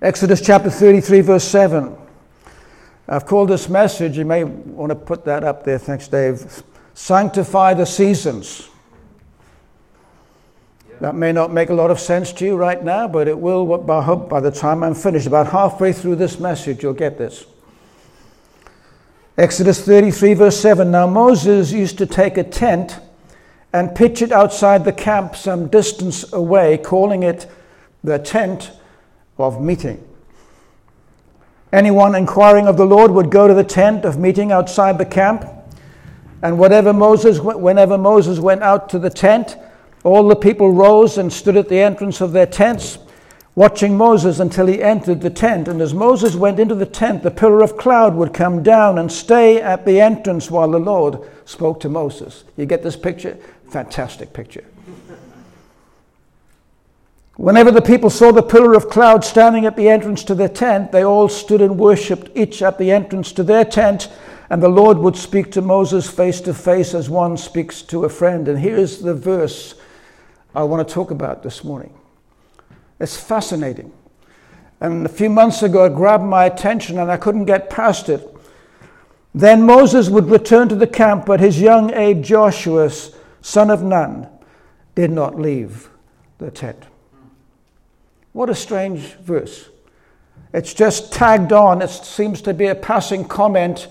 Exodus chapter 33, verse 7. I've called this message, you may want to put that up there, thanks, Dave. Sanctify the seasons. That may not make a lot of sense to you right now, but it will, hope, by the time I'm finished. About halfway through this message, you'll get this. Exodus 33, verse 7. Now Moses used to take a tent and pitch it outside the camp some distance away, calling it the tent of meeting. Anyone inquiring of the Lord would go to the tent of meeting outside the camp. And whatever Moses, whenever Moses went out to the tent, all the people rose and stood at the entrance of their tents, watching Moses until he entered the tent. And as Moses went into the tent, the pillar of cloud would come down and stay at the entrance while the Lord spoke to Moses. You get this picture? Fantastic picture. Whenever the people saw the pillar of cloud standing at the entrance to their tent, they all stood and worshipped, each at the entrance to their tent, and the Lord would speak to Moses face to face as one speaks to a friend. And here's the verse I want to talk about this morning. It's fascinating. And a few months ago, it grabbed my attention and I couldn't get past it. Then Moses would return to the camp, but his young aide Joshua, son of Nun, did not leave the tent. What a strange verse. It's just tagged on. It seems to be a passing comment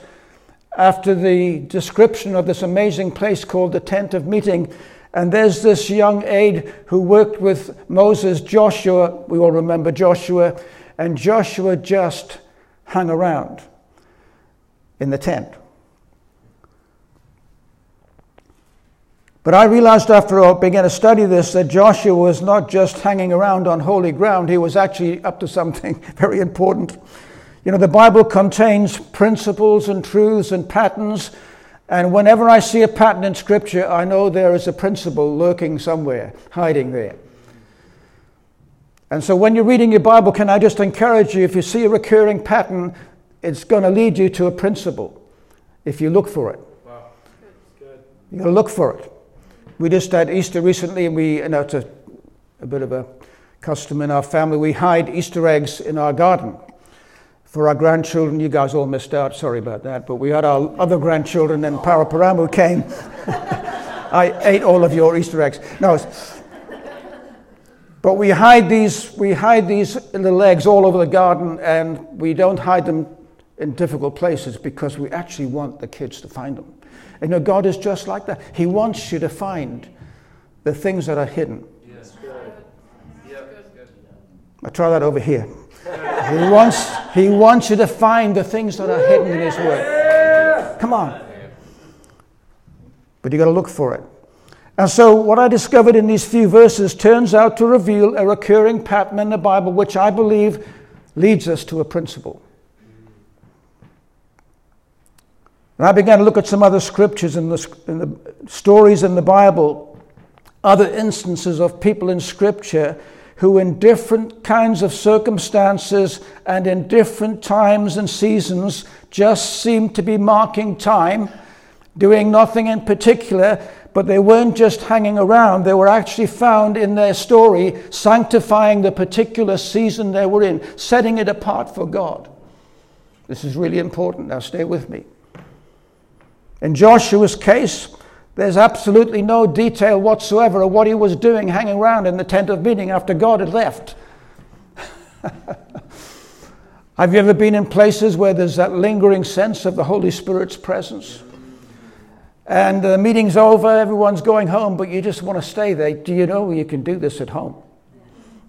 after the description of this amazing place called the tent of meeting. And there's this young aide who worked with Moses, Joshua. We all remember Joshua. And Joshua just hung around in the tent. But I realized after I began to study this that Joshua was not just hanging around on holy ground, he was actually up to something very important. You know, the Bible contains principles and truths and patterns, and whenever I see a pattern in Scripture, I know there is a principle lurking somewhere, hiding there. And so when you're reading your Bible, can I just encourage you if you see a recurring pattern, it's going to lead you to a principle if you look for it. Wow. You've got to look for it. We just had Easter recently, and we, you know, it's a, a bit of a custom in our family. We hide Easter eggs in our garden for our grandchildren. You guys all missed out, sorry about that. But we had our other grandchildren, and Paraparaumu came. I ate all of your Easter eggs. No, but we hide these, we hide these little eggs all over the garden, and we don't hide them in difficult places because we actually want the kids to find them. You know, God is just like that. He wants you to find the things that are hidden. Yes. I try that over here. he, wants, he wants you to find the things that are hidden in His Word. Come on. But you've got to look for it. And so, what I discovered in these few verses turns out to reveal a recurring pattern in the Bible, which I believe leads us to a principle. And I began to look at some other scriptures and the, in the stories in the Bible, other instances of people in Scripture who, in different kinds of circumstances and in different times and seasons, just seemed to be marking time, doing nothing in particular, but they weren't just hanging around. They were actually found in their story sanctifying the particular season they were in, setting it apart for God. This is really important. Now, stay with me. In Joshua's case, there's absolutely no detail whatsoever of what he was doing hanging around in the tent of meeting after God had left. Have you ever been in places where there's that lingering sense of the Holy Spirit's presence? And the meeting's over, everyone's going home, but you just want to stay there. Do you know you can do this at home?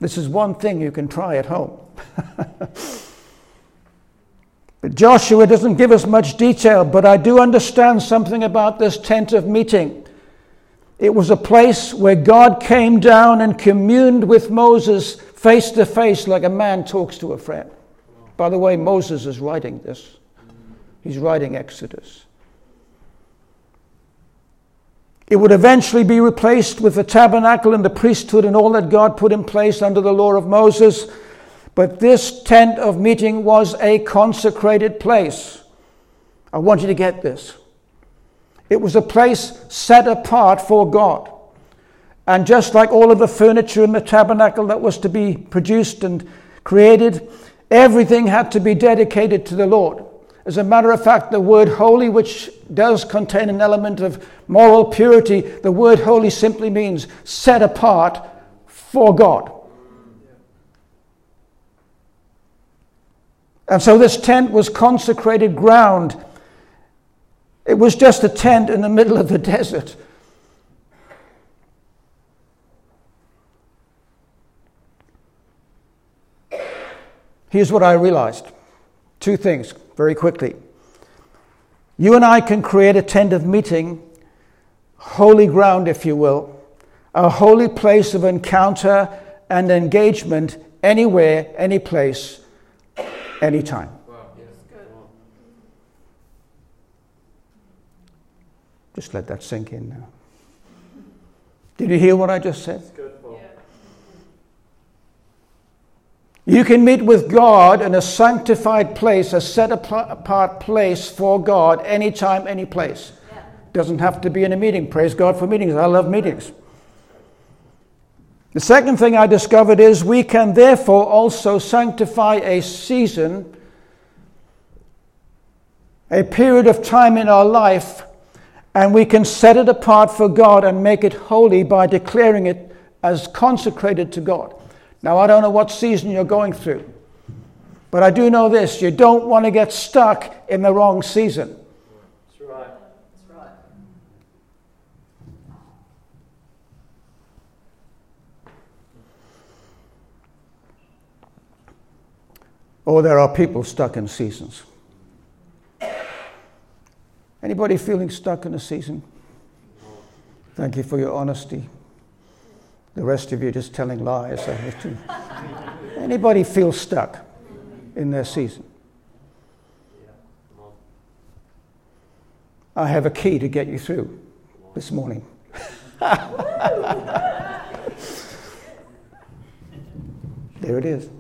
This is one thing you can try at home. But Joshua doesn't give us much detail, but I do understand something about this tent of meeting. It was a place where God came down and communed with Moses face to face like a man talks to a friend. By the way, Moses is writing this, he's writing Exodus. It would eventually be replaced with the tabernacle and the priesthood and all that God put in place under the law of Moses. But this tent of meeting was a consecrated place. I want you to get this. It was a place set apart for God. And just like all of the furniture in the tabernacle that was to be produced and created, everything had to be dedicated to the Lord. As a matter of fact, the word holy, which does contain an element of moral purity, the word holy simply means set apart for God. And so this tent was consecrated ground. It was just a tent in the middle of the desert. Here's what I realized two things very quickly. You and I can create a tent of meeting, holy ground, if you will, a holy place of encounter and engagement anywhere, any place, anytime. Just let that sink in now. Did you hear what I just said? You can meet with God in a sanctified place, a set apart place for God, anytime, any place. Yeah. Doesn't have to be in a meeting. Praise God for meetings. I love meetings. The second thing I discovered is we can therefore also sanctify a season, a period of time in our life, and we can set it apart for God and make it holy by declaring it as consecrated to God. Now, I don't know what season you're going through, but I do know this you don't want to get stuck in the wrong season. That's right. That's right. Oh, there are people stuck in seasons. Anybody feeling stuck in a season? Thank you for your honesty. The rest of you just telling lies. I have To Anybody feel stuck in their season? I have a key to get you through this morning. there it is.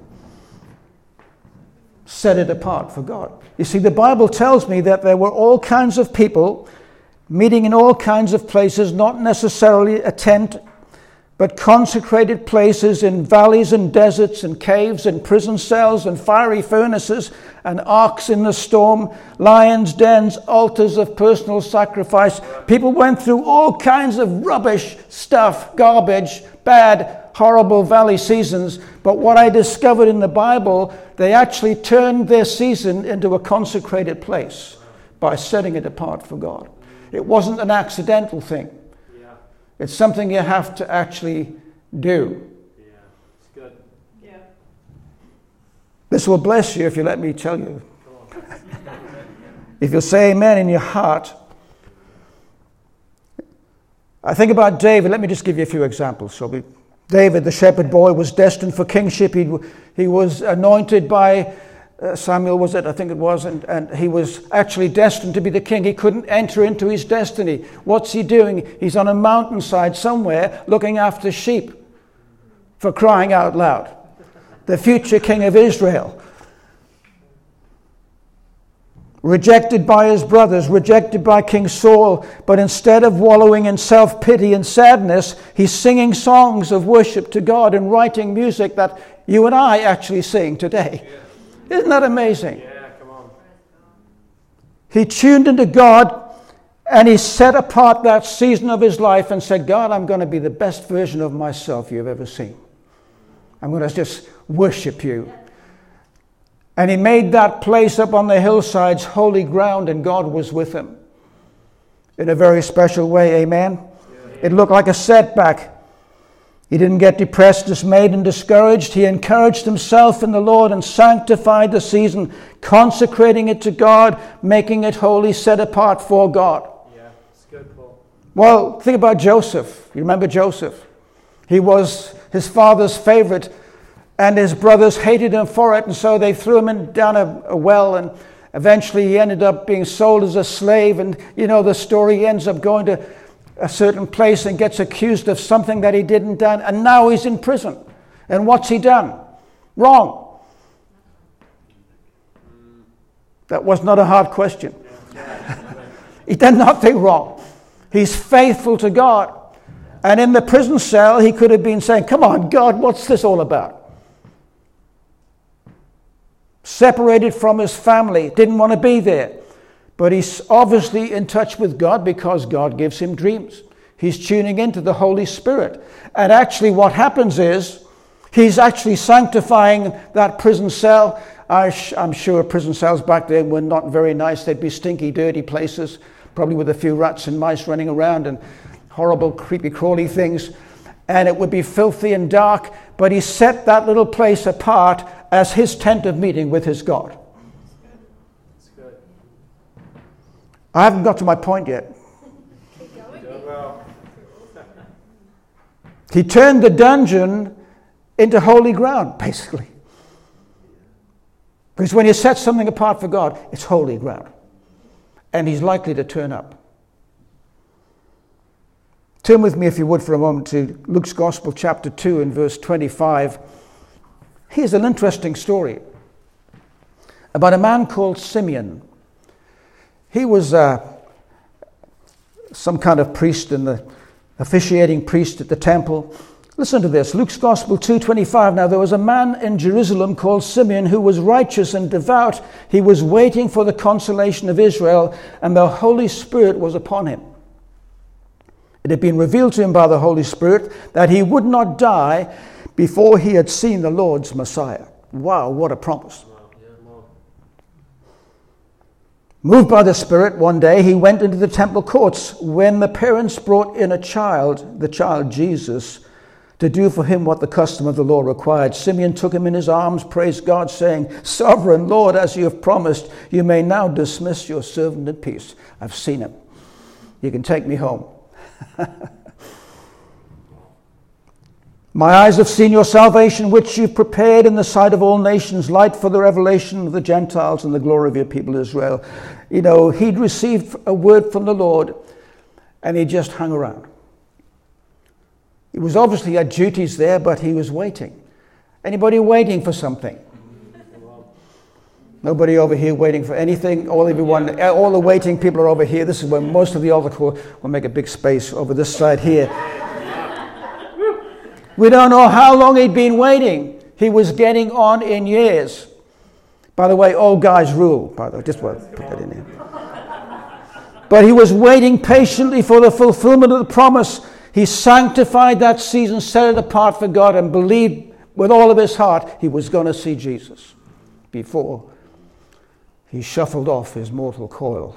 Set it apart for God. You see, the Bible tells me that there were all kinds of people meeting in all kinds of places, not necessarily a tent but consecrated places in valleys and deserts and caves and prison cells and fiery furnaces and arks in the storm, lions' dens, altars of personal sacrifice. People went through all kinds of rubbish stuff, garbage, bad, horrible valley seasons. But what I discovered in the Bible, they actually turned their season into a consecrated place by setting it apart for God. It wasn't an accidental thing. It's something you have to actually do. Yeah, it's good. Yeah. This will bless you if you let me tell you. if you say amen in your heart. I think about David. Let me just give you a few examples. So David, the shepherd boy, was destined for kingship. He, he was anointed by uh, Samuel was it? I think it was, and, and he was actually destined to be the king. He couldn't enter into his destiny. What's he doing? He's on a mountainside somewhere looking after sheep for crying out loud. The future king of Israel. Rejected by his brothers, rejected by King Saul, but instead of wallowing in self pity and sadness, he's singing songs of worship to God and writing music that you and I actually sing today. Isn't that amazing? Yeah, come on. He tuned into God and he set apart that season of his life and said, God, I'm going to be the best version of myself you've ever seen. I'm going to just worship you. And he made that place up on the hillsides holy ground, and God was with him in a very special way. Amen. It looked like a setback. He didn't get depressed, dismayed, and discouraged. He encouraged himself in the Lord and sanctified the season, consecrating it to God, making it holy, set apart for God. Yeah, it's good, Paul. Well, think about Joseph. You remember Joseph? He was his father's favorite, and his brothers hated him for it, and so they threw him down a, a well, and eventually he ended up being sold as a slave. And you know the story. He ends up going to a certain place and gets accused of something that he didn't done, and now he's in prison. And what's he done? Wrong. That was not a hard question. he did nothing wrong. He's faithful to God. And in the prison cell, he could have been saying, Come on, God, what's this all about? Separated from his family, didn't want to be there. But he's obviously in touch with God because God gives him dreams. He's tuning into the Holy Spirit. And actually, what happens is he's actually sanctifying that prison cell. I am sure prison cells back then were not very nice. They'd be stinky, dirty places, probably with a few rats and mice running around and horrible, creepy, crawly things. And it would be filthy and dark. But he set that little place apart as his tent of meeting with his God. I haven't got to my point yet. He turned the dungeon into holy ground, basically. Because when you set something apart for God, it's holy ground. And he's likely to turn up. Turn with me, if you would, for a moment to Luke's Gospel, chapter 2, and verse 25. Here's an interesting story about a man called Simeon. He was uh, some kind of priest in the officiating priest at the temple. Listen to this Luke's Gospel 2:25 Now there was a man in Jerusalem called Simeon who was righteous and devout he was waiting for the consolation of Israel and the Holy Spirit was upon him It had been revealed to him by the Holy Spirit that he would not die before he had seen the Lord's Messiah wow what a promise Moved by the Spirit, one day he went into the temple courts when the parents brought in a child, the child Jesus, to do for him what the custom of the law required. Simeon took him in his arms, praised God, saying, Sovereign Lord, as you have promised, you may now dismiss your servant in peace. I've seen him. You can take me home. My eyes have seen your salvation, which you've prepared in the sight of all nations, light for the revelation of the Gentiles and the glory of your people Israel. You know, he'd received a word from the Lord and he just hung around. He was obviously had duties there, but he was waiting. Anybody waiting for something? Nobody over here waiting for anything. All everyone, all the waiting people are over here. This is where most of the altar call will make a big space over this side here. We don't know how long he'd been waiting. He was getting on in years. By the way, old guys rule, by the way, just want to put that in there. But he was waiting patiently for the fulfillment of the promise. He sanctified that season, set it apart for God, and believed with all of his heart he was going to see Jesus before he shuffled off his mortal coil.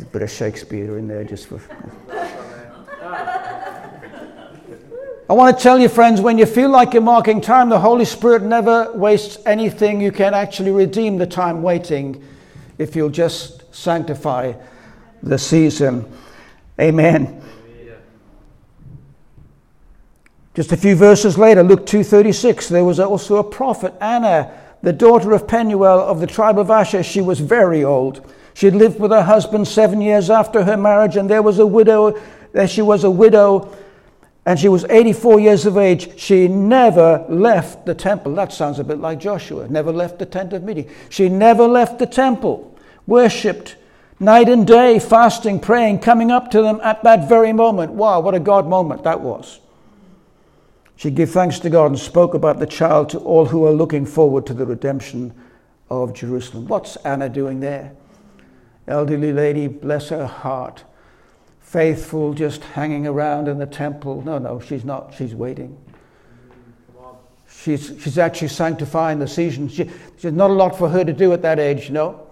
a bit of Shakespeare in there just for. I want to tell you, friends, when you feel like you're marking time, the Holy Spirit never wastes anything. You can actually redeem the time waiting if you'll just sanctify the season. Amen. Just a few verses later, Luke 2:36, there was also a prophet, Anna, the daughter of Penuel of the tribe of Asher. She was very old. She had lived with her husband seven years after her marriage, and there was a widow. There she was a widow and she was 84 years of age. She never left the temple. That sounds a bit like Joshua. Never left the tent of meeting. She never left the temple. Worshipped night and day, fasting, praying, coming up to them at that very moment. Wow, what a God moment that was. She gave thanks to God and spoke about the child to all who are looking forward to the redemption of Jerusalem. What's Anna doing there? Elderly lady, bless her heart faithful, just hanging around in the temple. No, no, she's not. She's waiting. She's, she's actually sanctifying the season. She, there's not a lot for her to do at that age, you know.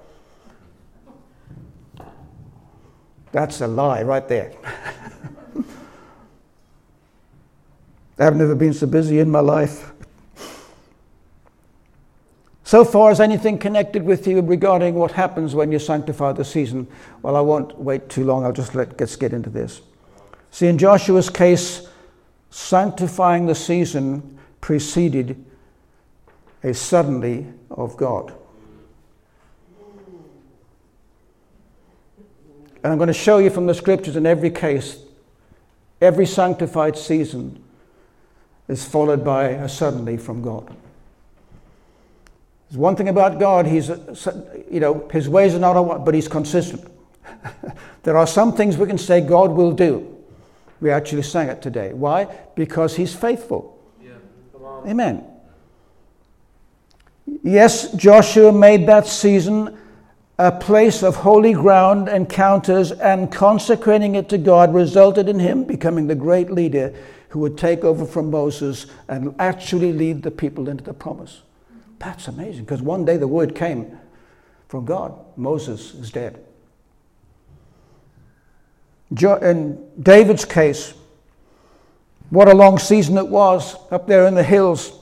That's a lie right there. I've never been so busy in my life. So far as anything connected with you regarding what happens when you sanctify the season, well, I won't wait too long. I'll just let, let's get into this. See, in Joshua's case, sanctifying the season preceded a suddenly of God. And I'm going to show you from the scriptures in every case, every sanctified season is followed by a suddenly from God. There's one thing about God, he's, you know, his ways are not on but he's consistent. there are some things we can say God will do. We actually sang it today. Why? Because he's faithful. Yeah. Amen. Yes, Joshua made that season a place of holy ground encounters, and consecrating it to God resulted in him becoming the great leader who would take over from Moses and actually lead the people into the promise. That's amazing because one day the word came from God Moses is dead. In David's case, what a long season it was up there in the hills.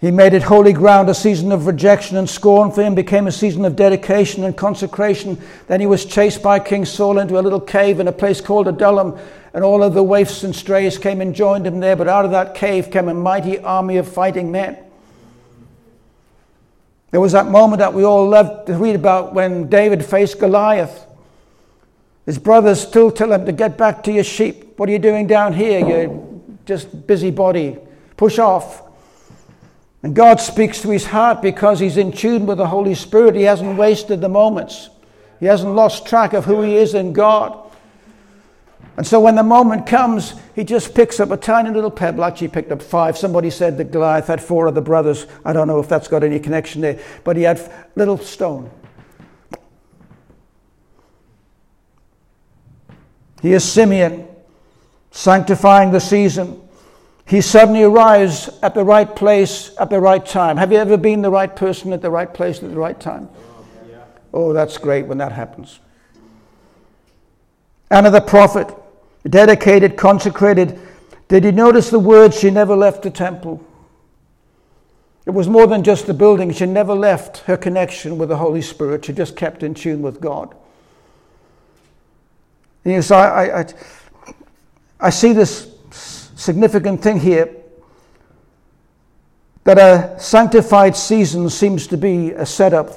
He made it holy ground, a season of rejection and scorn for him became a season of dedication and consecration. Then he was chased by King Saul into a little cave in a place called Adullam, and all of the waifs and strays came and joined him there. But out of that cave came a mighty army of fighting men. There was that moment that we all love to read about when David faced Goliath. His brothers still tell him to get back to your sheep. What are you doing down here? You're just busybody. Push off. And God speaks to his heart because he's in tune with the Holy Spirit. He hasn't wasted the moments, he hasn't lost track of who he is in God. And so when the moment comes, he just picks up a tiny little pebble. Actually, picked up five. Somebody said that Goliath had four other brothers. I don't know if that's got any connection there, but he had little stone. He is Simeon, sanctifying the season. He suddenly arrives at the right place at the right time. Have you ever been the right person at the right place at the right time? Oh, that's great when that happens. Anna the prophet, dedicated, consecrated. Did you notice the words? She never left the temple. It was more than just the building. She never left her connection with the Holy Spirit. She just kept in tune with God. And you know, so I, I, I see this significant thing here that a sanctified season seems to be a setup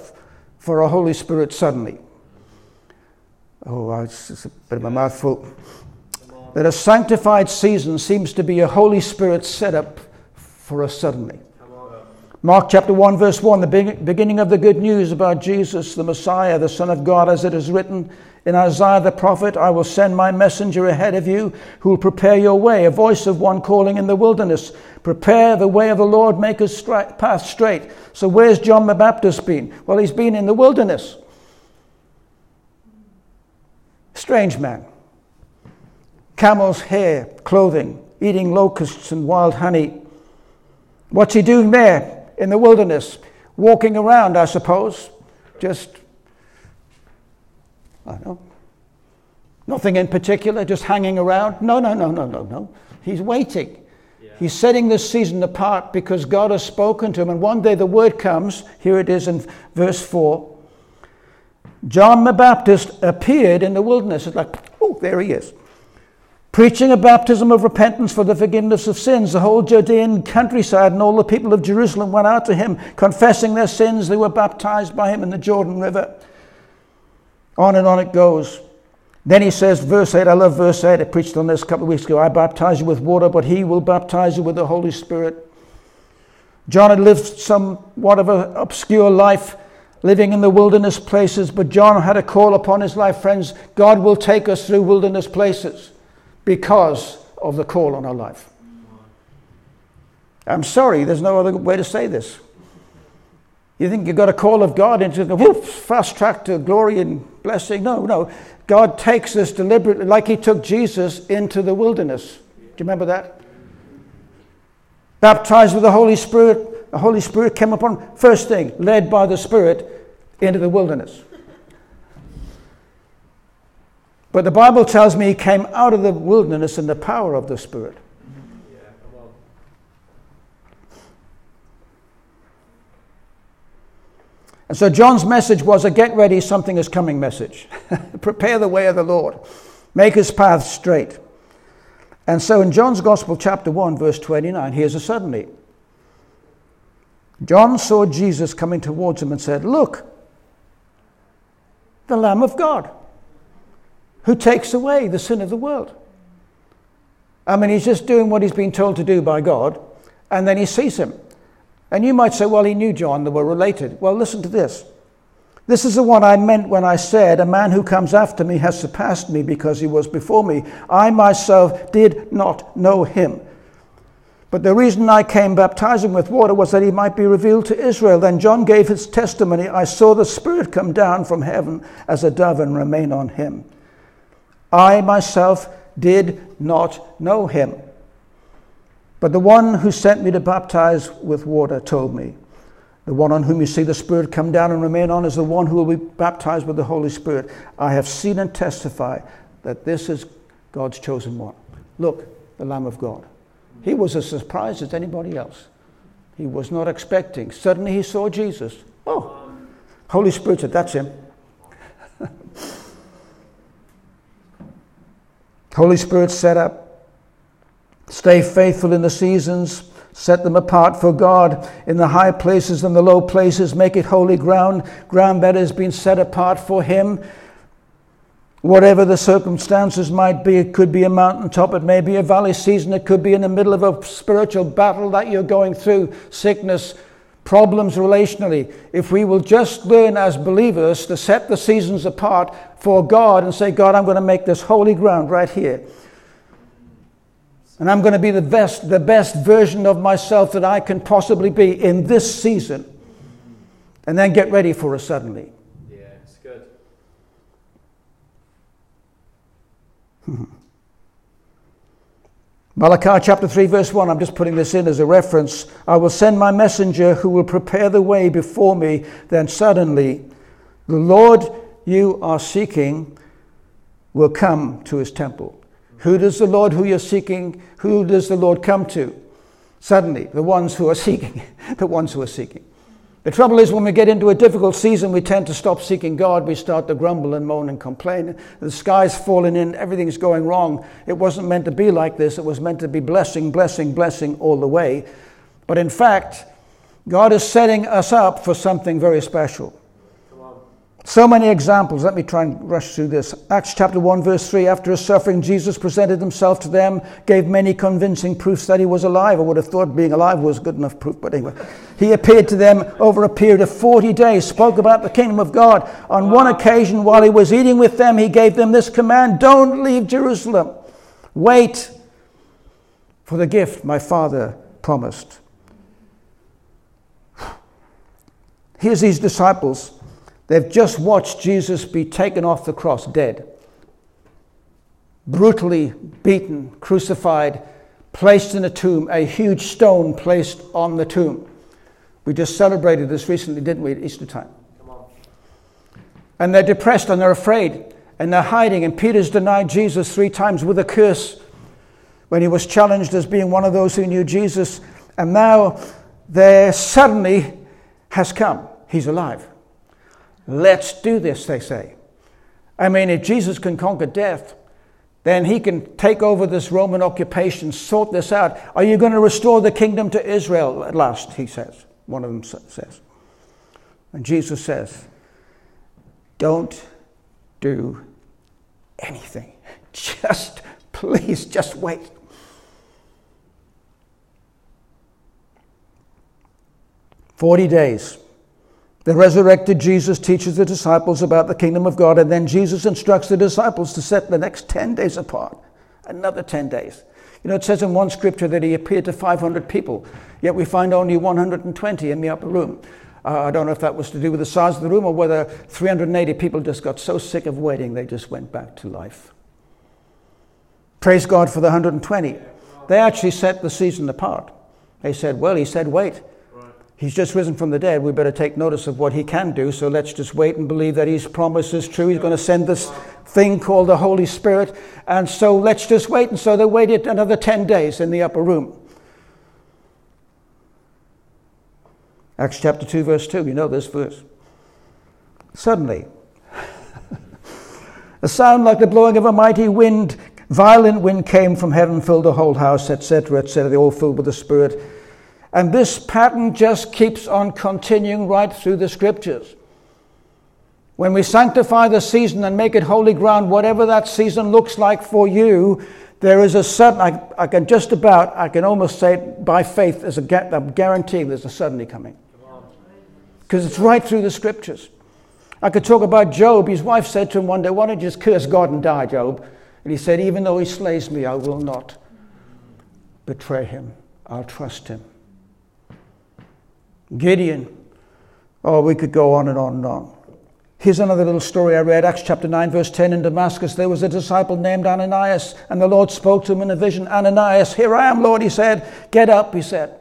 for a Holy Spirit suddenly. Oh, it's a bit of a mouthful. That a sanctified season seems to be a Holy Spirit setup for us suddenly. Mark chapter 1, verse 1, the beginning of the good news about Jesus, the Messiah, the Son of God, as it is written in Isaiah the prophet, I will send my messenger ahead of you who will prepare your way, a voice of one calling in the wilderness. Prepare the way of the Lord, make his path straight. So, where's John the Baptist been? Well, he's been in the wilderness. Strange man. Camel's hair, clothing, eating locusts and wild honey. What's he doing there in the wilderness? Walking around, I suppose, just I know. Nothing in particular, just hanging around. No, no, no, no, no, no. He's waiting. Yeah. He's setting this season apart because God has spoken to him. And one day the word comes, here it is in verse 4. John the Baptist appeared in the wilderness. It's like, oh, there he is. Preaching a baptism of repentance for the forgiveness of sins. The whole Judean countryside and all the people of Jerusalem went out to him, confessing their sins. They were baptized by him in the Jordan River. On and on it goes. Then he says, verse 8, I love verse 8. I preached on this a couple of weeks ago. I baptize you with water, but he will baptize you with the Holy Spirit. John had lived somewhat of an obscure life, living in the wilderness places, but John had a call upon his life, friends. God will take us through wilderness places because of the call on our life. I'm sorry, there's no other way to say this. You think you've got a call of God into the whoop, fast track to glory and blessing? No, no. God takes us deliberately, like He took Jesus into the wilderness. Do you remember that? Baptized with the Holy Spirit. The Holy Spirit came upon, first thing, led by the Spirit into the wilderness. But the Bible tells me he came out of the wilderness in the power of the Spirit. And so John's message was a get ready, something is coming message. Prepare the way of the Lord, make his path straight. And so in John's Gospel, chapter 1, verse 29, here's a suddenly. John saw Jesus coming towards him and said, Look, the Lamb of God who takes away the sin of the world. I mean, he's just doing what he's been told to do by God, and then he sees him. And you might say, well, he knew John, they were related. Well, listen to this. This is the one I meant when I said, A man who comes after me has surpassed me because he was before me. I myself did not know him. But the reason I came baptizing with water was that he might be revealed to Israel. Then John gave his testimony I saw the Spirit come down from heaven as a dove and remain on him. I myself did not know him. But the one who sent me to baptize with water told me, The one on whom you see the Spirit come down and remain on is the one who will be baptized with the Holy Spirit. I have seen and testify that this is God's chosen one. Look, the Lamb of God. He was as surprised as anybody else. He was not expecting. Suddenly he saw Jesus. Oh, Holy Spirit said, That's him. Holy Spirit set up. Stay faithful in the seasons. Set them apart for God in the high places and the low places. Make it holy ground, ground that has been set apart for Him. Whatever the circumstances might be, it could be a mountaintop, it may be a valley season, it could be in the middle of a spiritual battle that you're going through, sickness, problems relationally. If we will just learn as believers to set the seasons apart for God and say, God, I'm going to make this holy ground right here. And I'm going to be the best, the best version of myself that I can possibly be in this season. And then get ready for a suddenly. Yeah, it's good. Malachi chapter 3, verse 1, I'm just putting this in as a reference. I will send my messenger who will prepare the way before me. Then suddenly, the Lord you are seeking will come to his temple. Who does the Lord who you're seeking, who does the Lord come to? Suddenly, the ones who are seeking, the ones who are seeking. The trouble is, when we get into a difficult season, we tend to stop seeking God. We start to grumble and moan and complain. The sky's falling in, everything's going wrong. It wasn't meant to be like this. It was meant to be blessing, blessing, blessing all the way. But in fact, God is setting us up for something very special. So many examples. Let me try and rush through this. Acts chapter 1, verse 3. After his suffering, Jesus presented himself to them, gave many convincing proofs that he was alive. I would have thought being alive was good enough proof, but anyway. He appeared to them over a period of 40 days, spoke about the kingdom of God. On one occasion, while he was eating with them, he gave them this command Don't leave Jerusalem. Wait for the gift my father promised. Here's these disciples They've just watched Jesus be taken off the cross, dead, brutally beaten, crucified, placed in a tomb, a huge stone placed on the tomb. We just celebrated this recently, didn't we, at Easter time? And they're depressed and they're afraid and they're hiding. And Peter's denied Jesus three times with a curse when he was challenged as being one of those who knew Jesus. And now there suddenly has come. He's alive. Let's do this, they say. I mean, if Jesus can conquer death, then he can take over this Roman occupation, sort this out. Are you going to restore the kingdom to Israel at last? He says. One of them says. And Jesus says, Don't do anything. Just, please, just wait. Forty days. The resurrected Jesus teaches the disciples about the kingdom of God, and then Jesus instructs the disciples to set the next 10 days apart. Another 10 days. You know, it says in one scripture that he appeared to 500 people, yet we find only 120 in the upper room. Uh, I don't know if that was to do with the size of the room or whether 380 people just got so sick of waiting they just went back to life. Praise God for the 120. They actually set the season apart. They said, Well, he said, wait. He's just risen from the dead. We better take notice of what he can do. So let's just wait and believe that his promise is true. He's going to send this thing called the Holy Spirit. And so let's just wait. And so they waited another 10 days in the upper room. Acts chapter 2, verse 2. You know this verse. Suddenly, a sound like the blowing of a mighty wind, violent wind came from heaven, filled the whole house, etc., etc. They all filled with the Spirit and this pattern just keeps on continuing right through the scriptures. When we sanctify the season and make it holy ground, whatever that season looks like for you, there is a sudden, I, I can just about, I can almost say it by faith, there's a, I'm guaranteeing there's a suddenly coming. Because it's right through the scriptures. I could talk about Job. His wife said to him one day, Why don't you just curse God and die, Job? And he said, Even though he slays me, I will not betray him. I'll trust him. Gideon. Oh, we could go on and on and on. Here's another little story I read, Acts chapter 9, verse 10. In Damascus, there was a disciple named Ananias, and the Lord spoke to him in a vision. Ananias, here I am, Lord, he said. Get up, he said.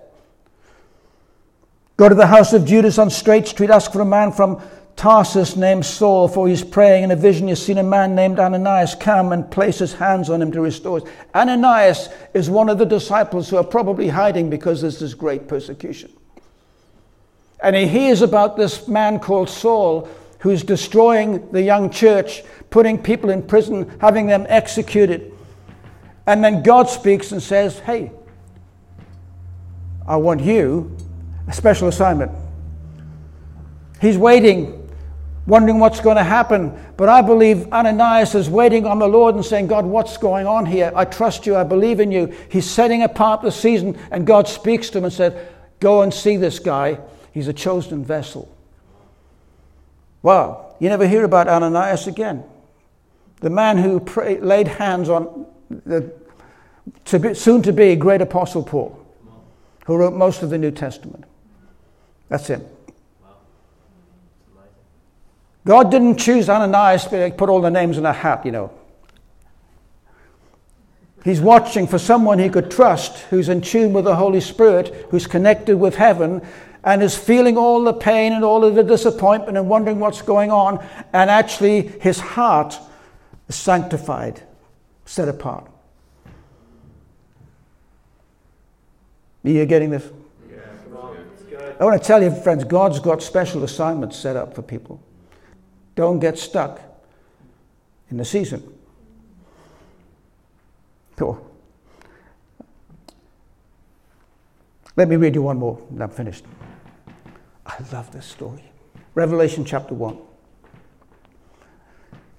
Go to the house of Judas on Straight Street, ask for a man from Tarsus named Saul, for he's praying. In a vision, you've seen a man named Ananias come and place his hands on him to restore. Ananias is one of the disciples who are probably hiding because there's this great persecution. And he hears about this man called Saul who's destroying the young church, putting people in prison, having them executed. And then God speaks and says, Hey, I want you a special assignment. He's waiting, wondering what's going to happen. But I believe Ananias is waiting on the Lord and saying, God, what's going on here? I trust you. I believe in you. He's setting apart the season, and God speaks to him and said, Go and see this guy. He's a chosen vessel. Wow, you never hear about Ananias again. The man who laid hands on the to be, soon to be great apostle Paul, who wrote most of the New Testament. That's him. God didn't choose Ananias to put all the names in a hat, you know. He's watching for someone he could trust who's in tune with the Holy Spirit, who's connected with heaven, and is feeling all the pain and all of the disappointment and wondering what's going on, and actually his heart is sanctified, set apart. Are you getting this? I want to tell you, friends, God's got special assignments set up for people. Don't get stuck in the season. Cool. Let me read you one more, and I'm finished. I love this story. Revelation chapter 1.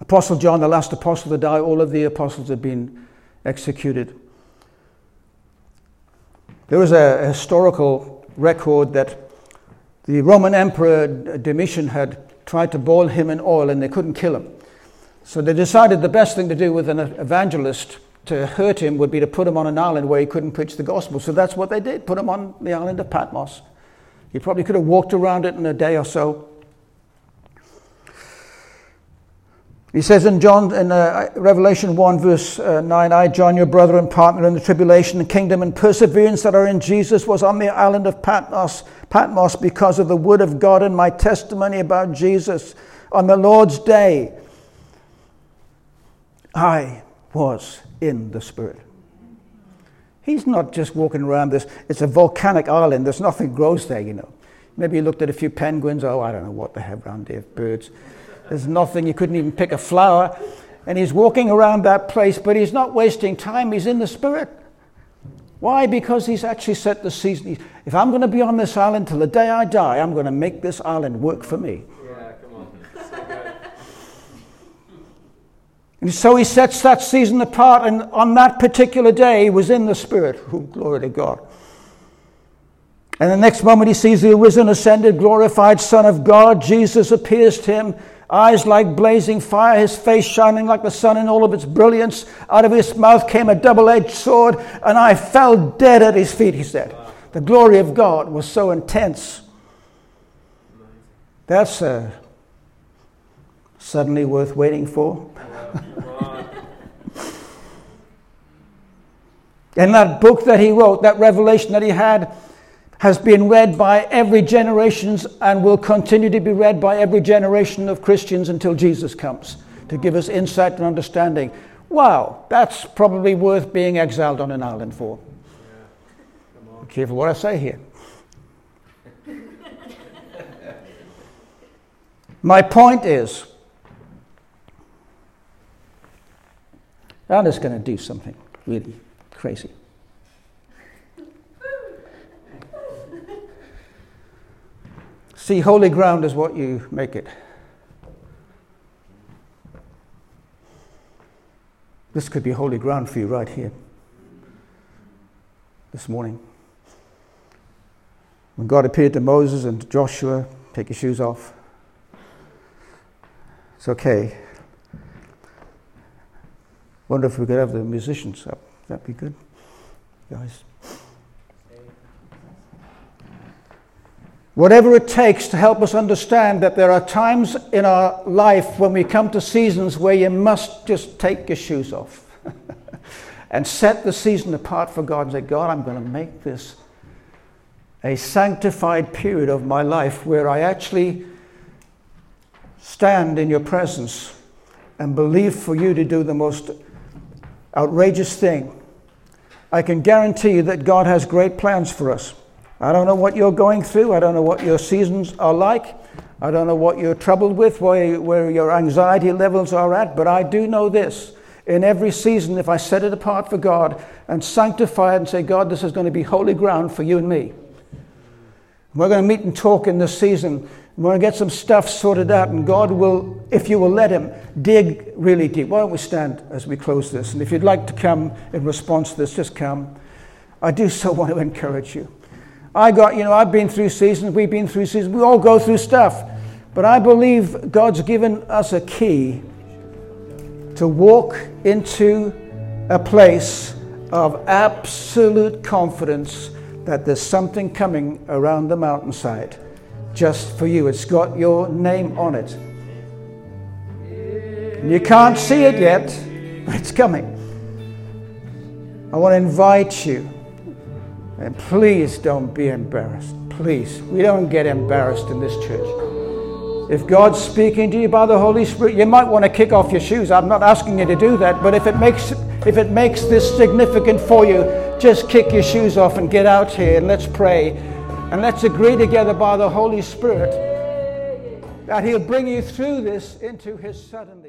Apostle John, the last apostle to die, all of the apostles have been executed. There is a historical record that the Roman Emperor Domitian had tried to boil him in oil and they couldn't kill him. So they decided the best thing to do with an evangelist to hurt him would be to put him on an island where he couldn't preach the gospel. So that's what they did, put him on the island of Patmos. He probably could have walked around it in a day or so. He says in John in uh, Revelation 1 verse uh, 9, I, John, your brother and partner in the tribulation and kingdom and perseverance that are in Jesus, was on the island of Patmos, Patmos because of the word of God and my testimony about Jesus. On the Lord's day, I was in the Spirit. He's not just walking around this, it's a volcanic island. There's nothing grows there, you know. Maybe he looked at a few penguins. Oh, I don't know what they have around there, birds. There's nothing. You couldn't even pick a flower. And he's walking around that place, but he's not wasting time. He's in the Spirit. Why? Because he's actually set the season. If I'm going to be on this island till the day I die, I'm going to make this island work for me. Yeah, come on. So good. And so he sets that season apart, and on that particular day, he was in the Spirit. Glory to God. And the next moment, he sees the arisen, ascended, glorified Son of God. Jesus appears to him, eyes like blazing fire, his face shining like the sun in all of its brilliance. Out of his mouth came a double edged sword, and I fell dead at his feet, he said. The glory of God was so intense. That's uh, suddenly worth waiting for. And that book that he wrote, that revelation that he had, has been read by every generation and will continue to be read by every generation of Christians until Jesus comes to give us insight and understanding. Wow, that's probably worth being exiled on an island for. Be careful what I say here. My point is, Just going to do something really crazy. See, holy ground is what you make it. This could be holy ground for you right here this morning. When God appeared to Moses and Joshua, take your shoes off. It's okay. Wonder if we could have the musicians up. That'd be good, guys. Whatever it takes to help us understand that there are times in our life when we come to seasons where you must just take your shoes off and set the season apart for God and say, God, I'm going to make this a sanctified period of my life where I actually stand in your presence and believe for you to do the most outrageous thing. I can guarantee you that God has great plans for us. I don't know what you're going through. I don't know what your seasons are like. I don't know what you're troubled with, where, where your anxiety levels are at, but I do know this. In every season, if I set it apart for God and sanctify it and say, God, this is going to be holy ground for you and me. We're going to meet and talk in this season. We're going to get some stuff sorted out, and God will, if you will let Him, dig really deep. Why don't we stand as we close this? And if you'd like to come in response to this, just come. I do so want to encourage you. I got, you know, I've been through seasons, we've been through seasons, we all go through stuff. But I believe God's given us a key to walk into a place of absolute confidence that there's something coming around the mountainside just for you. It's got your name on it. You can't see it yet, but it's coming. I want to invite you and please don't be embarrassed. Please. We don't get embarrassed in this church. If God's speaking to you by the Holy Spirit, you might want to kick off your shoes. I'm not asking you to do that, but if it makes if it makes this significant for you, just kick your shoes off and get out here and let's pray. And let's agree together by the Holy Spirit that He'll bring you through this into His sudden